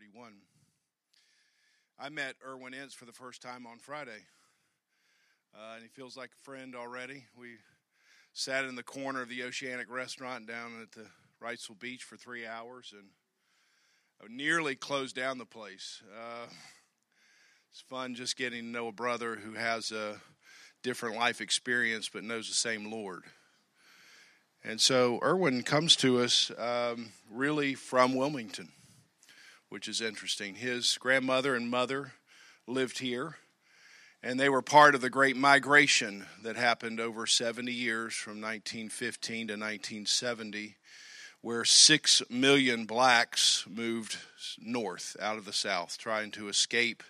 31. I met Irwyn Ince for the first time on Friday, uh, and he feels like a friend already. We sat in the corner of the Oceanic restaurant down at the Wrightsville Beach for three hours and nearly closed down the place. Uh, it's fun just getting to know a brother who has a different life experience but knows the same Lord. And so Irwyn comes to us um, really from Wilmington which is interesting. His grandmother and mother lived here, and they were part of the great migration that happened over 70 years from 1915 to 1970, where six million blacks moved north out of the South, trying to escape.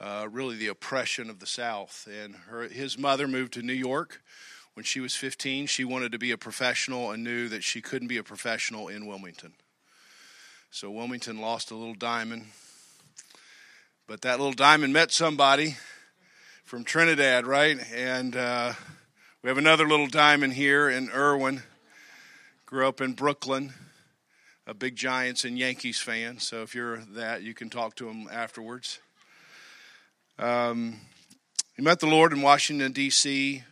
Uh, really, the oppression of the South. And her, his mother moved to New York when she was 15. She wanted to be a professional and knew that she couldn't be a professional in Wilmington. So Wilmington lost a little diamond. But that little diamond met somebody from Trinidad, right? And uh, we have another little diamond here in Irwyn. Grew up in Brooklyn, a big Giants and Yankees fan. So if you're that, you can talk to him afterwards. Um, he met the Lord in Washington, D.C.,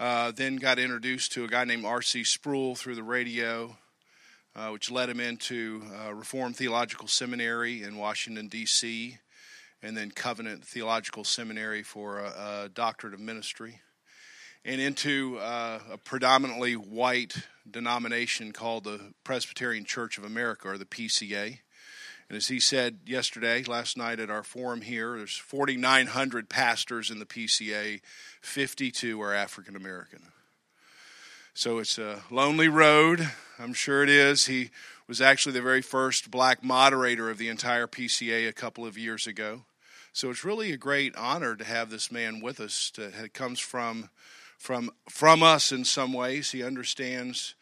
uh, then got introduced to a guy named R.C. Sproul through the radio uh, which led him into uh, Reformed Theological Seminary in Washington, D.C., and then Covenant Theological Seminary for a, a doctorate of ministry, and into uh, a predominantly white denomination called the Presbyterian Church of America, or the PCA. And as he said yesterday, last night at our forum here, there's 4,900 pastors in the PCA, 52 are African American. So it's a lonely road. I'm sure it is. He was actually the very first black moderator of the entire PCA a couple of years ago. So it's really a great honor to have this man with us. To, it comes from from from us in some ways. He understands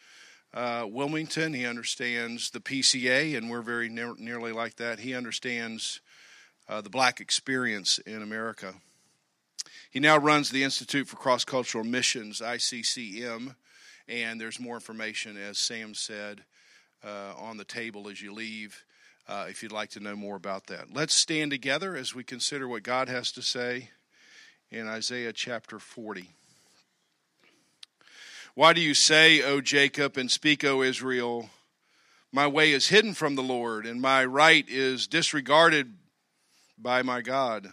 uh, Wilmington. He understands the PCA, and we're very ne- nearly like that. He understands uh, the black experience in America. He now runs the Institute for Cross Cultural Missions, ICCM, and there's more information, as Sam said, uh, on the table as you leave uh, if you'd like to know more about that. Let's stand together as we consider what God has to say in Isaiah chapter 40. Why do you say, O Jacob, and speak, O Israel, my way is hidden from the Lord, and my right is disregarded by my God?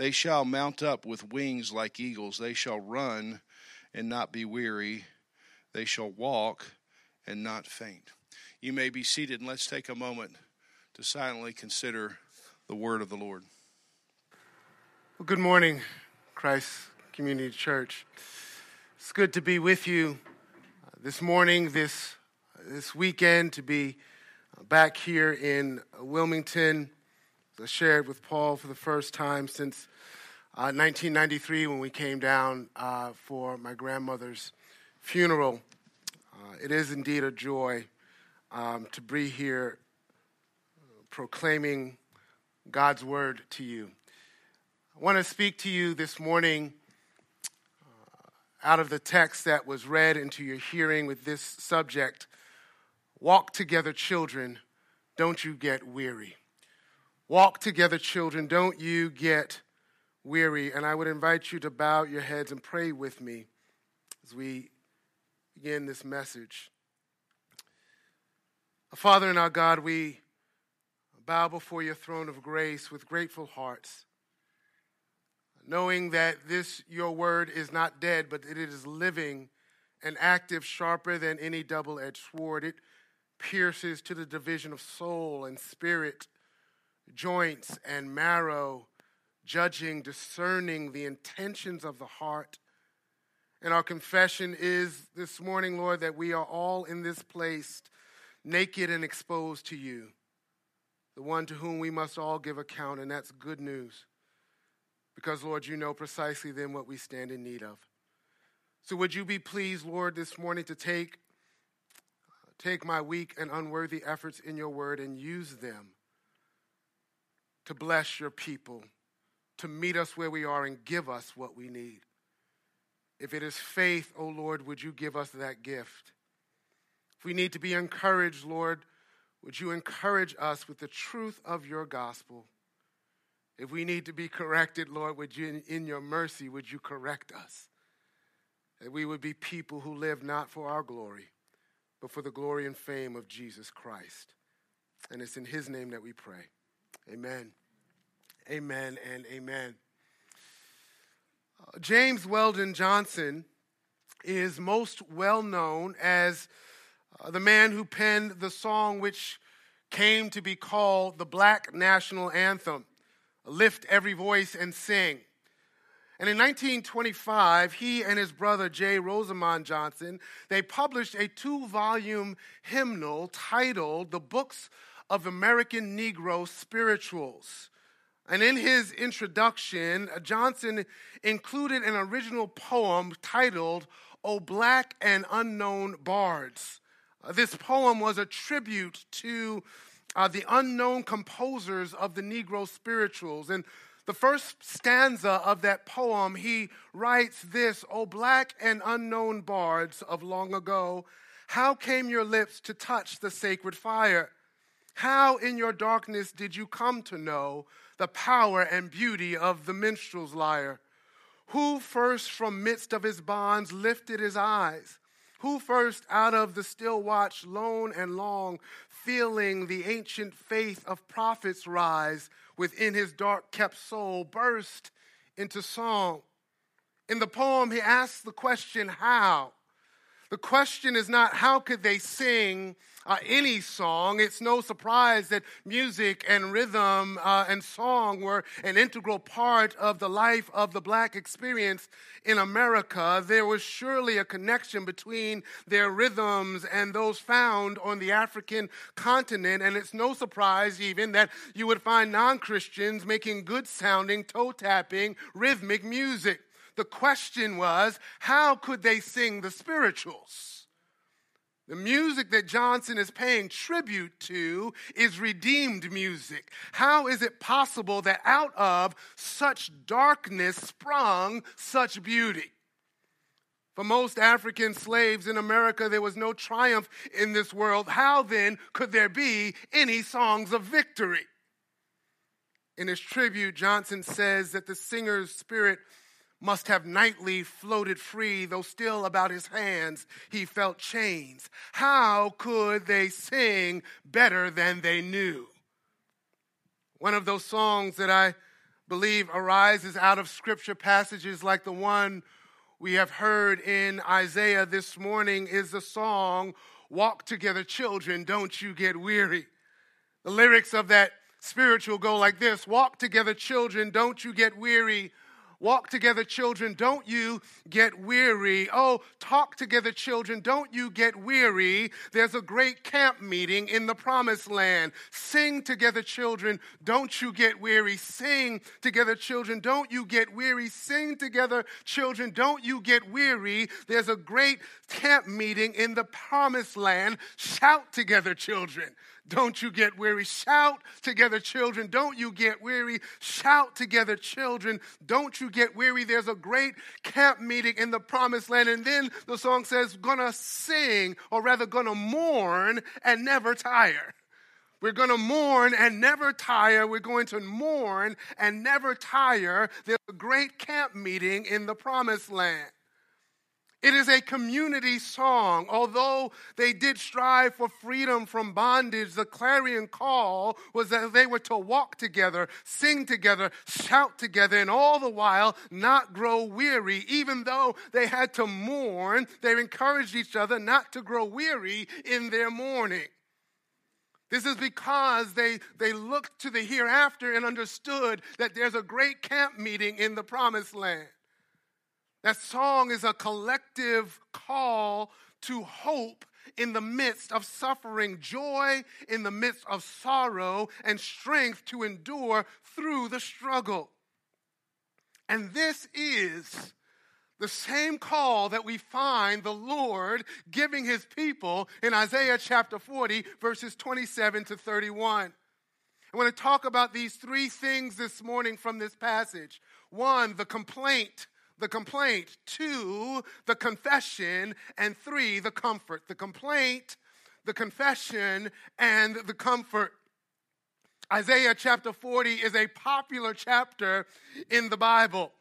They shall mount up with wings like eagles. They shall run and not be weary. They shall walk and not faint. You may be seated, and let's take a moment to silently consider the word of the Lord. Well, good morning, Christ Community Church. It's good to be with you uh, this morning, this, this weekend, to be uh, back here in Wilmington. I shared with Paul for the first time since uh, 1993 when we came down uh, for my grandmother's funeral. Uh, it is indeed a joy um, to be here uh, proclaiming God's word to you. I want to speak to you this morning uh, out of the text that was read into your hearing with this subject Walk together, children, don't you get weary. Walk together, children, don't you get weary. And I would invite you to bow your heads and pray with me as we begin this message. Father and our God, we bow before your throne of grace with grateful hearts, knowing that this, your word, is not dead, but it is living and active, sharper than any double edged sword. It pierces to the division of soul and spirit, joints and marrow judging, discerning the intentions of the heart. And our confession is this morning, Lord, that we are all in this place naked and exposed to you. the one to whom we must all give account, and that's good news. Because, Lord, you know precisely then what we stand in need of. So, would you be pleased, Lord, this morning to take, take my weak and unworthy efforts in your word and use them to bless your people, to meet us where we are and give us what we need. If it is faith, O oh Lord, would you give us that gift? If we need to be encouraged, Lord, would you encourage us with the truth of your gospel? If we need to be corrected, Lord, would you, in your mercy, would you correct us? That we would be people who live not for our glory, but for the glory and fame of Jesus Christ. And it's in his name that we pray. Amen. Amen and amen. Uh, James Weldon Johnson is most well known as uh, the man who penned the song which came to be called the Black National Anthem Lift Every Voice and Sing. And in 1925, he and his brother J. Rosamond Johnson, they published a two-volume hymnal titled The Books of American Negro Spirituals. And in his introduction, Johnson included an original poem titled, O Black and Unknown Bards. Uh, this poem was a tribute to uh, the unknown composers of the Negro spirituals. And the first stanza of that poem, he writes this O black and unknown bards of long ago, how came your lips to touch the sacred fire? How in your darkness did you come to know the power and beauty of the minstrel's lyre? Who first from midst of his bonds lifted his eyes? Who first out of the still watch lone and long, feeling the ancient faith of prophets rise? within his dark kept soul burst into song. In the poem, he asks the question, How? The question is not how could they sing uh, any song. It's no surprise that music and rhythm uh, and song were an integral part of the life of the black experience in America. There was surely a connection between their rhythms and those found on the African continent. And it's no surprise even that you would find non Christians making good sounding, toe tapping, rhythmic music. The question was, how could they sing the spirituals? The music that Johnson is paying tribute to is redeemed music. How is it possible that out of such darkness sprung such beauty? For most African slaves in America, there was no triumph in this world. How then could there be any songs of victory? In his tribute, Johnson says that the singer's spirit must have nightly floated free, though still about his hands he felt chains. How could they sing better than they knew? One of those songs that I believe arises out of scripture passages like the one we have heard in Isaiah this morning is the song, Walk Together, Children, Don't You Get Weary. The lyrics of that spiritual go like this Walk together, children, don't you get weary. Walk together, children. Don't you get weary. Oh, talk together, children. Don't you get weary. There's a great camp meeting in the promised land. Sing together, children. Don't you get weary. Sing together, children. Don't you get weary. Sing together, children. Don't you get weary. There's a great camp meeting in the promised land. Shout together, children. Don't you get weary. Shout together, children. Don't you get weary. Shout together, children. Don't you get weary. There's a great camp meeting in the promised land. And then the song says, gonna sing, or rather, gonna mourn and never tire. We're going to mourn and never tire. We're going to mourn and never tire. There's a great camp meeting in the promised land. It is a community song. Although they did strive for freedom from bondage, the clarion call was that they were to walk together, sing together, shout together, and all the while not grow weary. Even though they had to mourn, they encouraged each other not to grow weary in their mourning. This is because they, they looked to the hereafter and understood that there's a great camp meeting in the promised land. That song is a collective call to hope in the midst of suffering, joy in the midst of sorrow, and strength to endure through the struggle. And this is the same call that we find the Lord giving his people in Isaiah chapter 40, verses 27 to 31. I want to talk about these three things this morning from this passage. One, the complaint the complaint, two, the confession, and three, the comfort. The complaint, the confession, and the comfort. Isaiah chapter 40 is a popular chapter in the Bible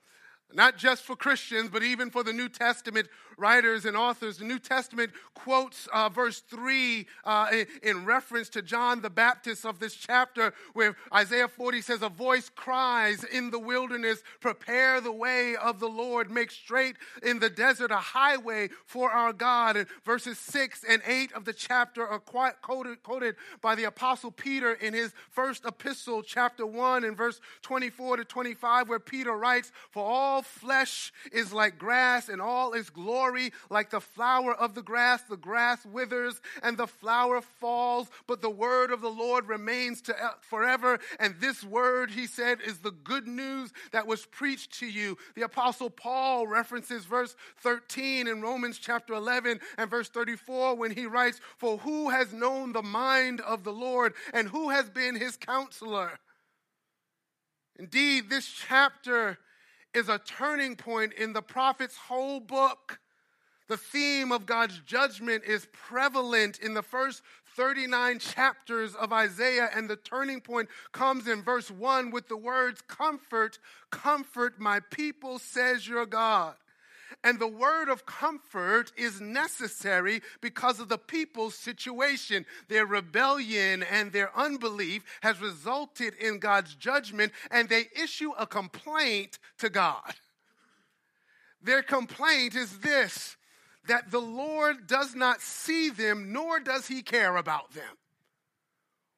not just for Christians, but even for the New Testament writers and authors. The New Testament quotes uh, verse 3 uh, in, reference to John the Baptist of this chapter, where Isaiah 40 says, A voice cries in the wilderness, Prepare the way of the Lord, make straight in the desert a highway for our God. And verses 6 and 8 of the chapter are quoted, quoted by the Apostle Peter in his first epistle, chapter 1, and verse 24 to 25, where Peter writes, For all flesh is like grass, and all its glory glory like the flower of the grass. The grass withers and the flower falls, but the word of the Lord remains to uh, forever. And this word, he said, is the good news that was preached to you. The apostle Paul references verse 13 in Romans chapter 11 and verse 34 when he writes, For who has known the mind of the Lord and who has been his counselor? Indeed, this chapter is a turning point in the prophet's whole book. The theme of God's judgment is prevalent in the first 39 chapters of Isaiah, and the turning point comes in verse 1 with the words, Comfort, comfort my people, says your God. And the word of comfort is necessary because of the people's situation. Their rebellion and their unbelief has resulted in God's judgment, and they issue a complaint to God. Their complaint is this that the Lord does not see them, nor does he care about them.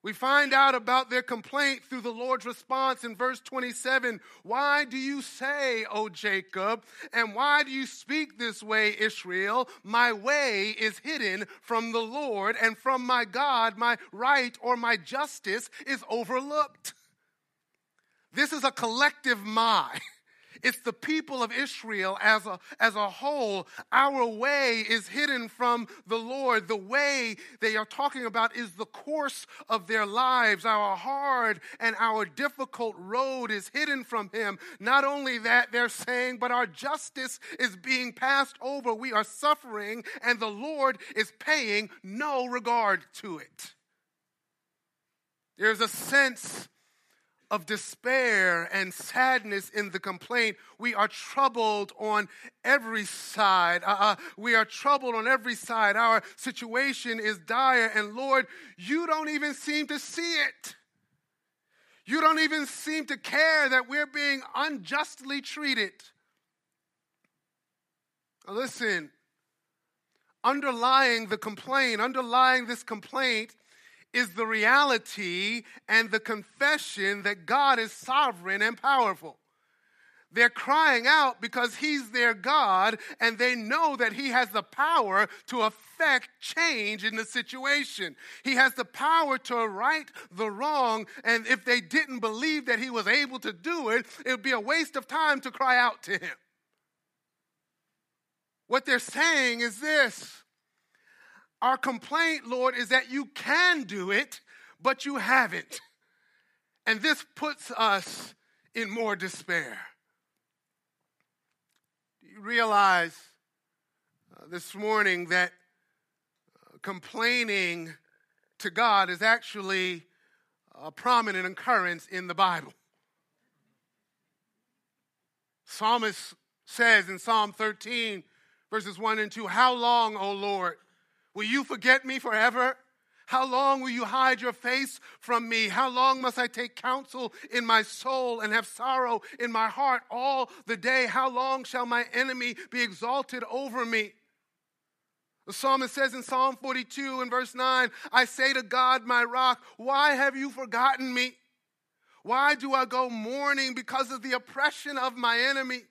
We find out about their complaint through the Lord's response in verse 27. Why do you say, O Jacob, and why do you speak this way, Israel? My way is hidden from the Lord, and from my God, my right or my justice is overlooked. This is a collective my. It's the people of Israel as a, as a whole. Our way is hidden from the Lord. The way they are talking about is the course of their lives. Our hard and our difficult road is hidden from Him. Not only that, they're saying, but our justice is being passed over. We are suffering, and the Lord is paying no regard to it. There's a sense of despair and sadness in the complaint. We are troubled on every side. Uh, uh, we are troubled on every side. Our situation is dire, and Lord, you don't even seem to see it. You don't even seem to care that we're being unjustly treated. Listen, underlying the complaint, underlying this complaint is the reality and the confession that God is sovereign and powerful. They're crying out because He's their God and they know that He has the power to affect change in the situation. He has the power to right the wrong. And if they didn't believe that He was able to do it, it would be a waste of time to cry out to Him. What they're saying is this our complaint, Lord, is that you can do it, but you haven't. And this puts us in more despair. Do you realize uh, this morning that uh, complaining to God is actually a prominent occurrence in the Bible? Psalmist says in Psalm 13, verses 1 and 2 How long, O Lord? Will you forget me forever? How long will you hide your face from me? How long must I take counsel in my soul and have sorrow in my heart all the day? How long shall my enemy be exalted over me? The psalmist says in Psalm 42 and verse 9, I say to God, my rock, why have you forgotten me? Why do I go mourning because of the oppression of my enemy?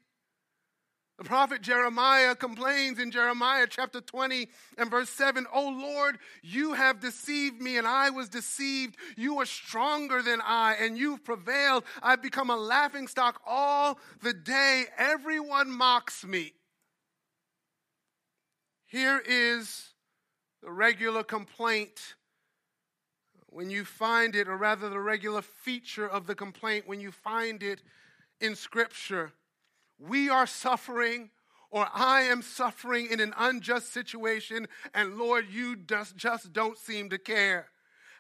The prophet Jeremiah complains in Jeremiah chapter 20 and verse 7 Oh Lord, you have deceived me, and I was deceived. You are stronger than I, and you've prevailed. I've become a laughing stock all the day. Everyone mocks me. Here is the regular complaint when you find it, or rather, the regular feature of the complaint when you find it in Scripture we are suffering or I am suffering in an unjust situation, and Lord, you just, just don't seem to care.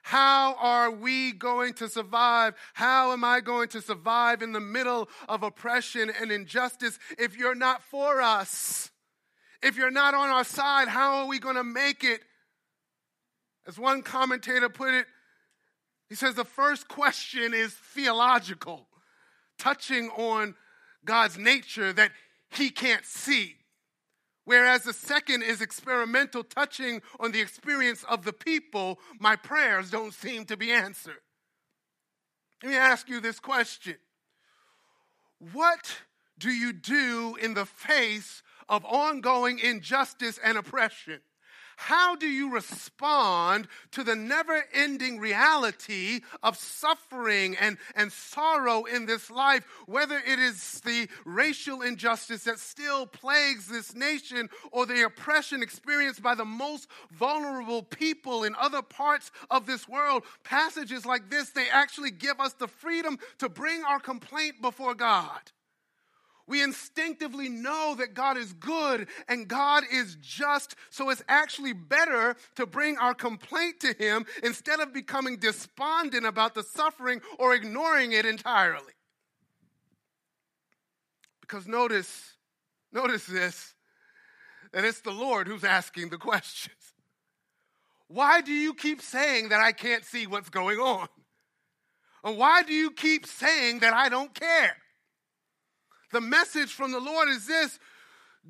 How are we going to survive? How am I going to survive in the middle of oppression and injustice if you're not for us? If you're not on our side, how are we going to make it? As one commentator put it, he says the first question is theological, touching on God's nature that he can't see. Whereas the second is experimental, touching on the experience of the people, my prayers don't seem to be answered. Let me ask you this question What do you do in the face of ongoing injustice and oppression? How do you respond to the never ending reality of suffering and, and sorrow in this life, whether it is the racial injustice that still plagues this nation or the oppression experienced by the most vulnerable people in other parts of this world? Passages like this, they actually give us the freedom to bring our complaint before God. We instinctively know that God is good and God is just, so it's actually better to bring our complaint to Him instead of becoming despondent about the suffering or ignoring it entirely. Because notice, notice this, that it's the Lord who's asking the questions. Why do you keep saying that I can't see what's going on? And why do you keep saying that I don't care? The message from the Lord is this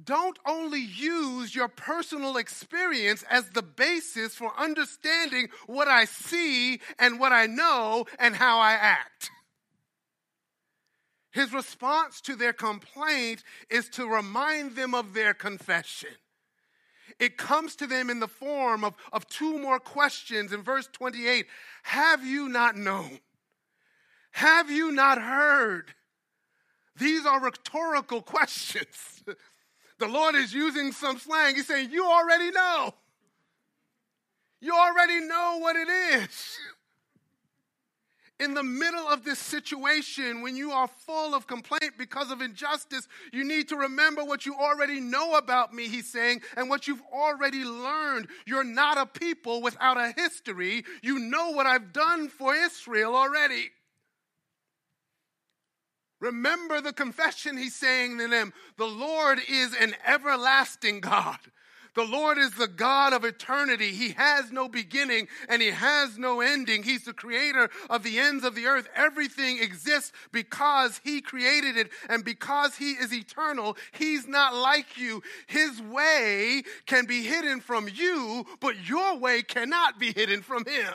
don't only use your personal experience as the basis for understanding what I see and what I know and how I act. His response to their complaint is to remind them of their confession. It comes to them in the form of, of two more questions in verse 28 Have you not known? Have you not heard? These are rhetorical questions. The Lord is using some slang. He's saying, You already know. You already know what it is. In the middle of this situation, when you are full of complaint because of injustice, you need to remember what you already know about me, he's saying, and what you've already learned. You're not a people without a history. You know what I've done for Israel already. Remember the confession he's saying to them. The Lord is an everlasting God. The Lord is the God of eternity. He has no beginning and He has no ending. He's the creator of the ends of the earth. Everything exists because He created it and because He is eternal. He's not like you. His way can be hidden from you, but your way cannot be hidden from Him.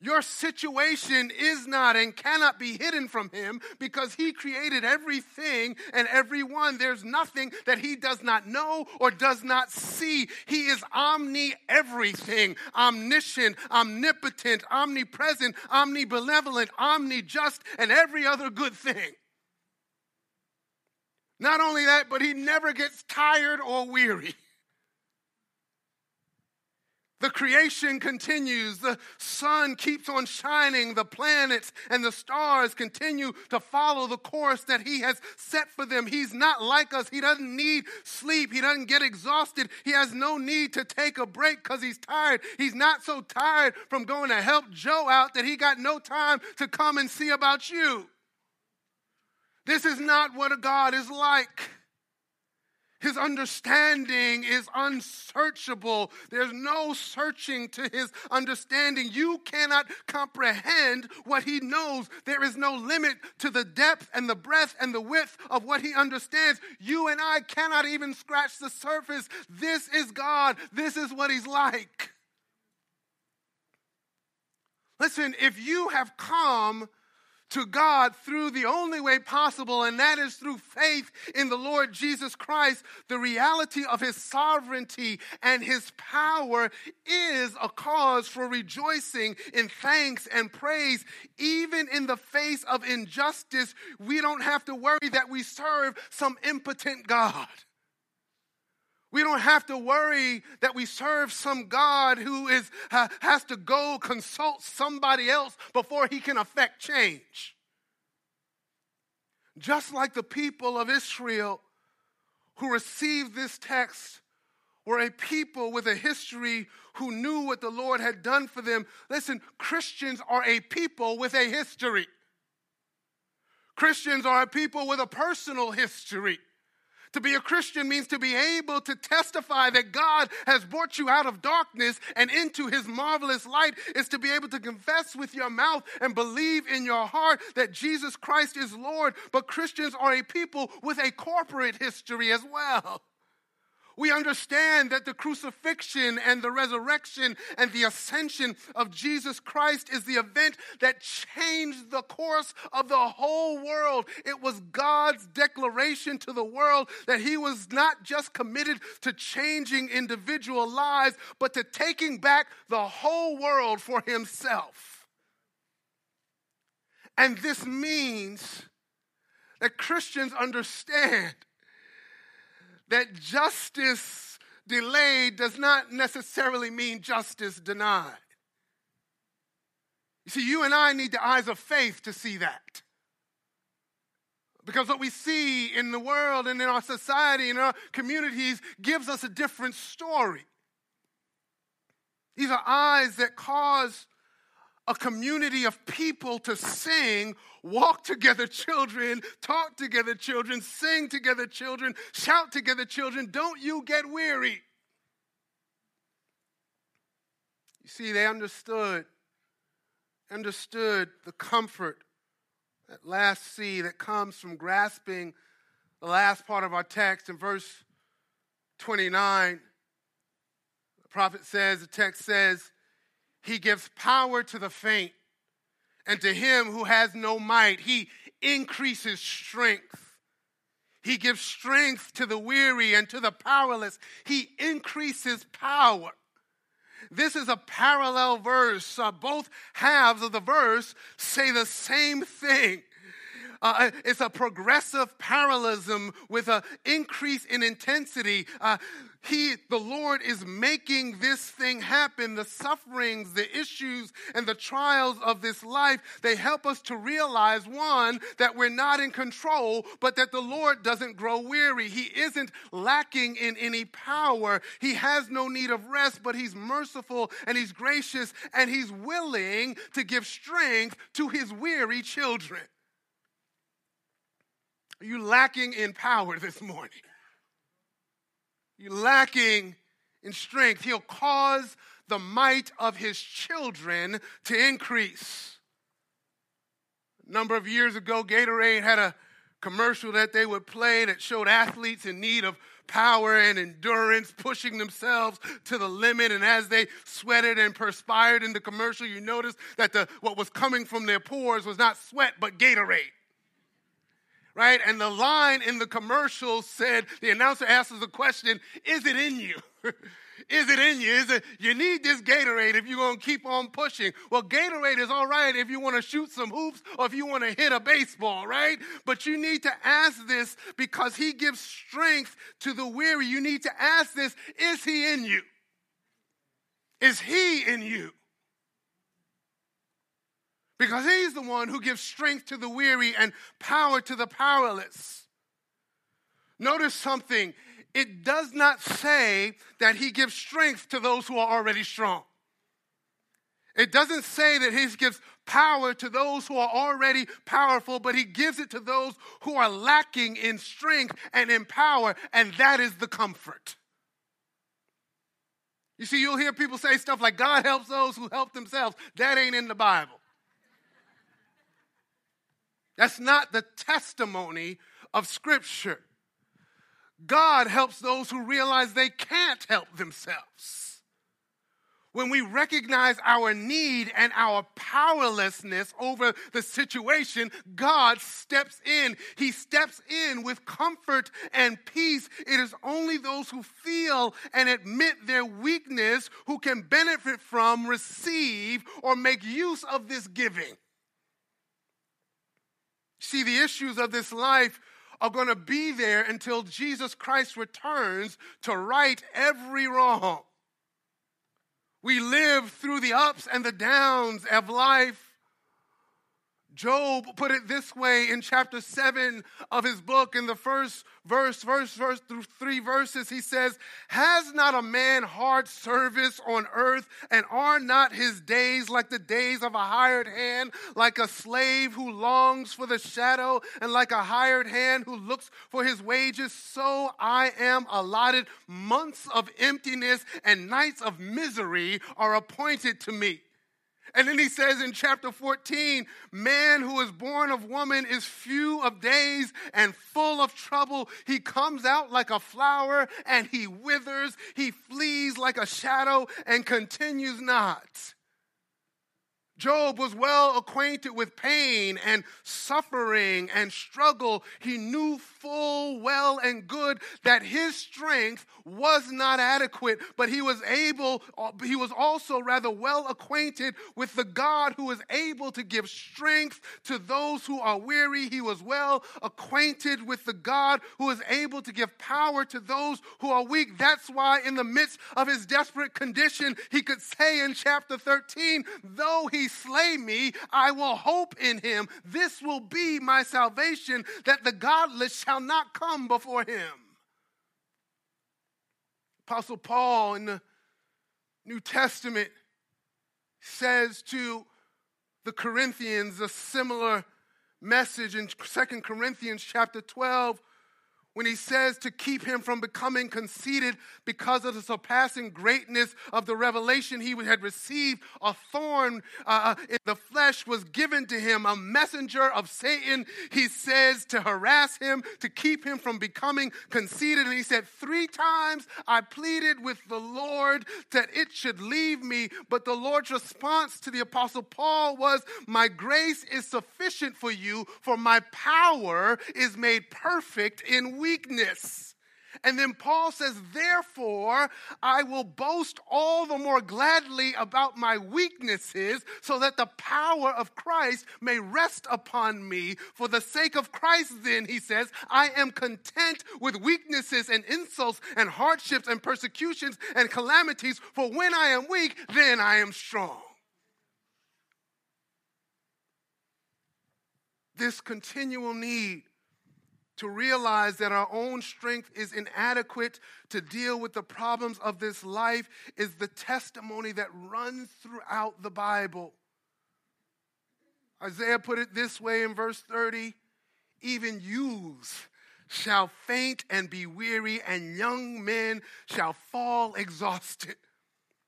Your situation is not and cannot be hidden from him because he created everything and everyone. There's nothing that he does not know or does not see. He is omni everything, omniscient, omnipotent, omnipresent, omnibenevolent, omnijust, and every other good thing. Not only that, but he never gets tired or weary. The creation continues. The sun keeps on shining. The planets and the stars continue to follow the course that He has set for them. He's not like us. He doesn't need sleep. He doesn't get exhausted. He has no need to take a break because He's tired. He's not so tired from going to help Joe out that He got no time to come and see about you. This is not what a God is like. His understanding is unsearchable. There's no searching to his understanding. You cannot comprehend what he knows. There is no limit to the depth and the breadth and the width of what he understands. You and I cannot even scratch the surface. This is God. This is what he's like. Listen, if you have come to God through the only way possible, and that is through faith in the Lord Jesus Christ, the reality of his sovereignty and his power is a cause for rejoicing in thanks and praise. Even in the face of injustice, we don't have to worry that we serve some impotent God. We don't have to worry that we serve some God who is, uh, has to go consult somebody else before he can affect change. Just like the people of Israel who received this text were a people with a history who knew what the Lord had done for them. Listen, Christians are a people with a history. Christians are a people with a personal history. To be a Christian means to be able to testify that God has brought you out of darkness and into his marvelous light, is to be able to confess with your mouth and believe in your heart that Jesus Christ is Lord. But Christians are a people with a corporate history as well. We understand that the crucifixion and the resurrection and the ascension of Jesus Christ is the event that changed the course of the whole world. It was God's declaration to the world that He was not just committed to changing individual lives, but to taking back the whole world for Himself. And this means that Christians understand that justice delayed does not necessarily mean justice denied. You see, you and I need the eyes of faith to see that. Because what we see in the world and in our society and our communities gives us a different story. These are eyes that cause a community of people to sing, walk together, children, talk together, children, sing together, children, shout together, children. Don't you get weary. You see, they understood, understood the comfort, that last C that comes from grasping the last part of our text in verse 29. The prophet says, the text says, he gives power to the faint, and to him who has no might, he increases strength. He gives strength to the weary and to the powerless. He increases power. This is a parallel verse. Uh, both halves of the verse say the same thing. Uh, it's a progressive parallelism with an increase in intensity. Uh, he, the Lord, is making this thing happen. The sufferings, the issues, and the trials of this life, they help us to realize one, that we're not in control, but that the Lord doesn't grow weary. He isn't lacking in any power. He has no need of rest, but He's merciful and He's gracious and He's willing to give strength to His weary children. Are you lacking in power this morning? You're lacking in strength. He'll cause the might of his children to increase. A number of years ago, Gatorade had a commercial that they would play that showed athletes in need of power and endurance, pushing themselves to the limit. And as they sweated and perspired in the commercial, you noticed that the, what was coming from their pores was not sweat, but Gatorade right? And the line in the commercial said, the announcer asks the question, is it in you? is it in you? Is it, you need this Gatorade if you're to keep on pushing. Well, Gatorade is all right if you want to shoot some hoops or if you want to hit a baseball, right? But you need to ask this because he gives strength to the weary. You need to ask this, is he in you? Is he in you? Because he's the one who gives strength to the weary and power to the powerless. Notice something. It does not say that he gives strength to those who are already strong. It doesn't say that he gives power to those who are already powerful, but he gives it to those who are lacking in strength and in power, and that is the comfort. You see, you'll hear people say stuff like, God helps those who help themselves. That ain't in the Bible. That's not the testimony of Scripture. God helps those who realize they can't help themselves. when we recognize our need and our powerlessness over the situation, God steps in. He steps in with comfort and peace. It is only those who feel and admit their weakness who can benefit from, receive, or make use of this giving. See, the issues of this life are going to be there until Jesus Christ returns to right every wrong. We live through the ups and the downs of life. Job put it this way in chapter 7 of his book, in the first verse, verse, verse through three verses, he says, Has not a man hard service on earth, and are not his days like the days of a hired hand, like a slave who longs for the shadow, and like a hired hand who looks for his wages? So I am allotted. Months of emptiness and nights of misery are appointed to me. And then he says in chapter 14, man who is born of woman is few of days and full of trouble. He comes out like a flower and he withers. He flees like a shadow and continues not. Job was well acquainted with pain and suffering and struggle. He knew full well and good that his strength was not adequate, but he was able, uh, he was also rather well acquainted with the God who is able to give strength to those who are weary. He was well acquainted with the God who is able to give power to those who are weak. That's why, in the midst of his desperate condition, he could say in chapter 13, though he slay me, I will hope in him. This will be my salvation, that the godless shall not come before him. Apostle Paul in the New Testament says to the Corinthians a similar message in Second Corinthians chapter 12 when he says to keep him from becoming conceited because of the surpassing greatness of the revelation he had received, a thorn uh, uh, in the flesh was given to him, a messenger of Satan, he says, to harass him, to keep him from becoming conceited. And he said, Three times I pleaded with the Lord that it should leave me, but the Lord's response to the Apostle Paul was, My grace is sufficient for you, for my power is made perfect in weakness. And then Paul says, Therefore, I will boast all the more gladly about my weaknesses, so that the power of Christ may rest upon me. For the sake of Christ, then, he says, I am content with weaknesses and insults and hardships and persecutions and calamities, for when I am weak, then I am strong. This continual need to realize that our own strength is inadequate to deal with the problems of this life is the testimony that runs throughout the Bible. Isaiah put it this way in verse 30 even youths shall faint and be weary, and young men shall fall exhausted.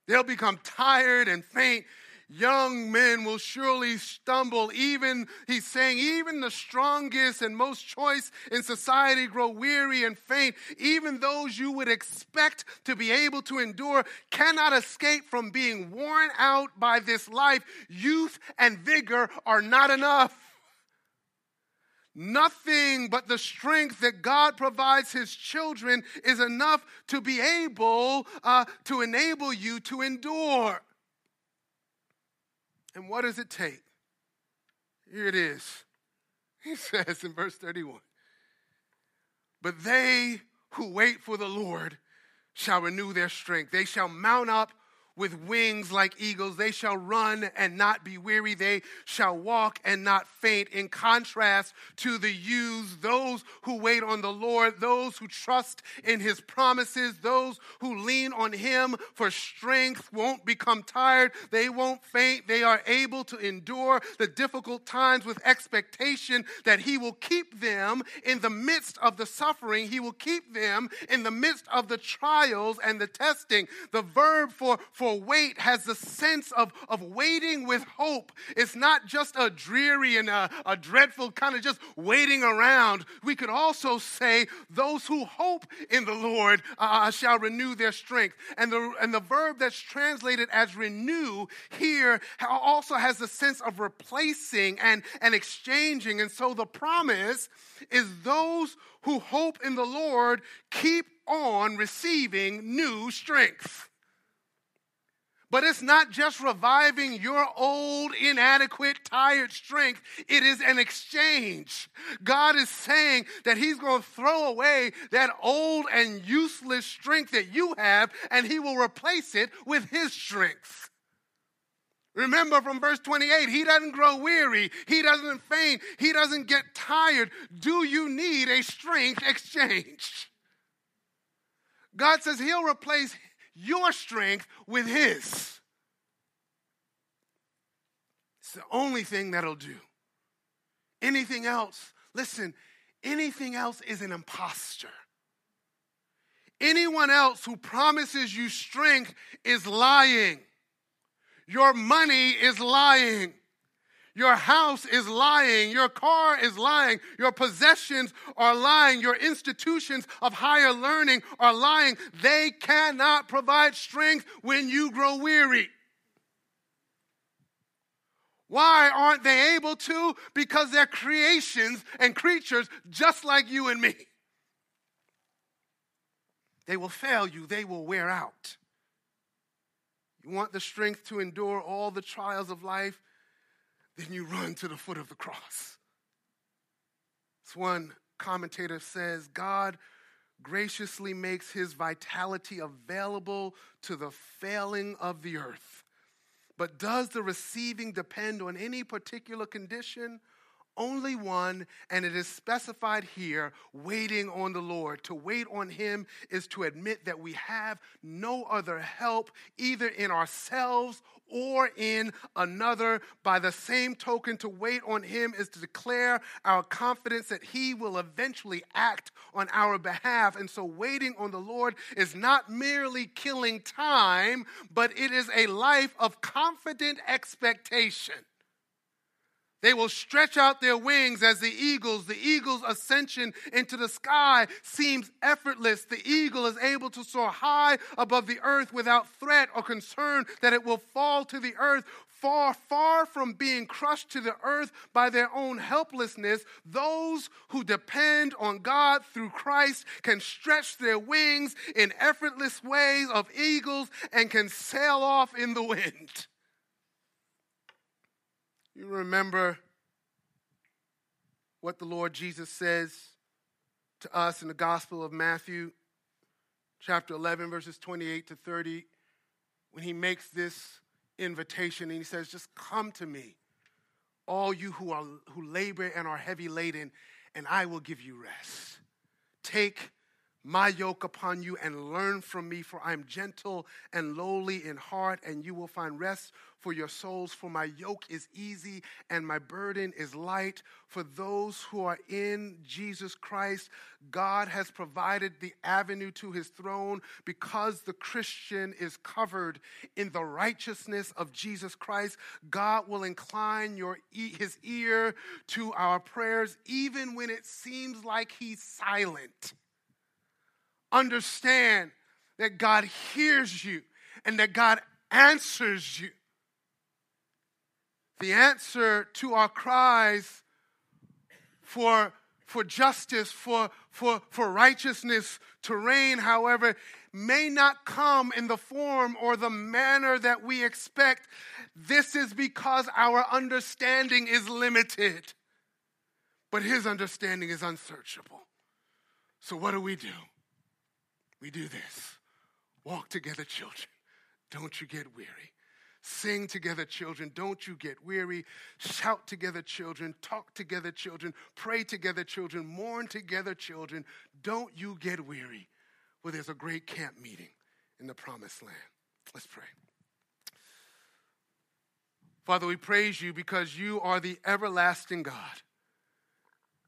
They'll become tired and faint young men will surely stumble. Even, he's saying, even the strongest and most choice in society grow weary and faint. Even those you would expect to be able to endure cannot escape from being worn out by this life. Youth and vigor are not enough. Nothing but the strength that God provides His children is enough to be able uh, to enable you to endure. And what does it take? Here it is. He says in verse 31 But they who wait for the Lord shall renew their strength. They shall mount up with wings like eagles. They shall run and not be weary. They shall walk and not faint. In contrast to the youths, those who wait on the Lord, those who trust in his promises, those who lean on him for strength won't become tired. They won't faint. They are able to endure the difficult times with expectation that he will keep them in the midst of the suffering. He will keep them in the midst of the trials and the testing. The verb for, for wait has the sense of, of waiting with hope. It's not just a dreary and a, a dreadful kind of just waiting around. We could also say, those who hope in the Lord uh, shall renew their strength. And the, and the verb that's translated as renew here also has the sense of replacing and, and exchanging. And so the promise is those who hope in the Lord keep on receiving new strength. But it's not just reviving your old, inadequate, tired strength. It is an exchange. God is saying that He's going to throw away that old and useless strength that you have, and He will replace it with His strength. Remember from verse 28, He doesn't grow weary, He doesn't faint, He doesn't get tired. Do you need a strength exchange? God says He'll replace your strength with His. It's the only thing that'll do. Anything else, listen, anything else is an impostor. Anyone else who promises you strength is lying. Your money is lying. Your house is lying. Your car is lying. Your possessions are lying. Your institutions of higher learning are lying. They cannot provide strength when you grow weary. Why aren't they able to? Because they're creations and creatures just like you and me. They will fail you, they will wear out. You want the strength to endure all the trials of life? Then you run to the foot of the cross. As one commentator says, God graciously makes his vitality available to the failing of the earth. But does the receiving depend on any particular condition only one, and it is specified here waiting on the Lord. To wait on Him is to admit that we have no other help, either in ourselves or in another. By the same token, to wait on Him is to declare our confidence that He will eventually act on our behalf. And so, waiting on the Lord is not merely killing time, but it is a life of confident expectation. They will stretch out their wings as the eagles. The eagle's ascension into the sky seems effortless. The eagle is able to soar high above the earth without threat or concern that it will fall to the earth. Far, far from being crushed to the earth by their own helplessness, those who depend on God through Christ can stretch their wings in effortless ways of eagles and can sail off in the wind. You remember what the Lord Jesus says to us in the Gospel of Matthew, chapter 11, verses 28 to 30, when he makes this invitation and he says, Just come to me, all you who, are, who labor and are heavy laden, and I will give you rest. Take my yoke upon you and learn from me, for I am gentle and lowly in heart, and you will find rest for your souls. For my yoke is easy and my burden is light. For those who are in Jesus Christ, God has provided the avenue to his throne because the Christian is covered in the righteousness of Jesus Christ. God will incline your, his ear to our prayers, even when it seems like he's silent understand that God hears you and that God answers you. The answer to our cries for, for justice, for, for, for righteousness to reign, however, may not come in the form or the manner that we expect. This is because our understanding is limited, but His understanding is unsearchable. So, what do we do? We do this walk together, children. Don't you get weary. Sing together, children. Don't you get weary. Shout together, children. Talk together, children. Pray together, children. Mourn together, children. Don't you get weary. Well, there's a great camp meeting in the promised land. Let's pray. Father, we praise you because you are the everlasting God,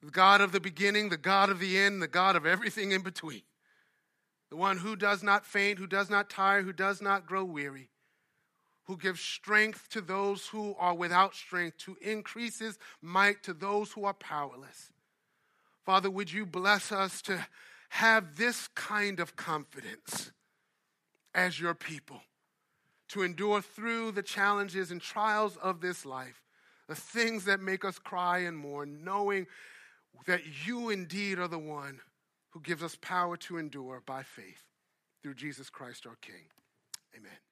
the God of the beginning, the God of the end, the God of everything in between the one who does not faint, who does not tire, who does not grow weary. who gives strength to those who are without strength, to increases might to those who are powerless. Father, would you bless us to have this kind of confidence as your people, to endure through the challenges and trials of this life, the things that make us cry and mourn, knowing that you indeed are the one who gives us power to endure by faith through Jesus Christ our King. Amen.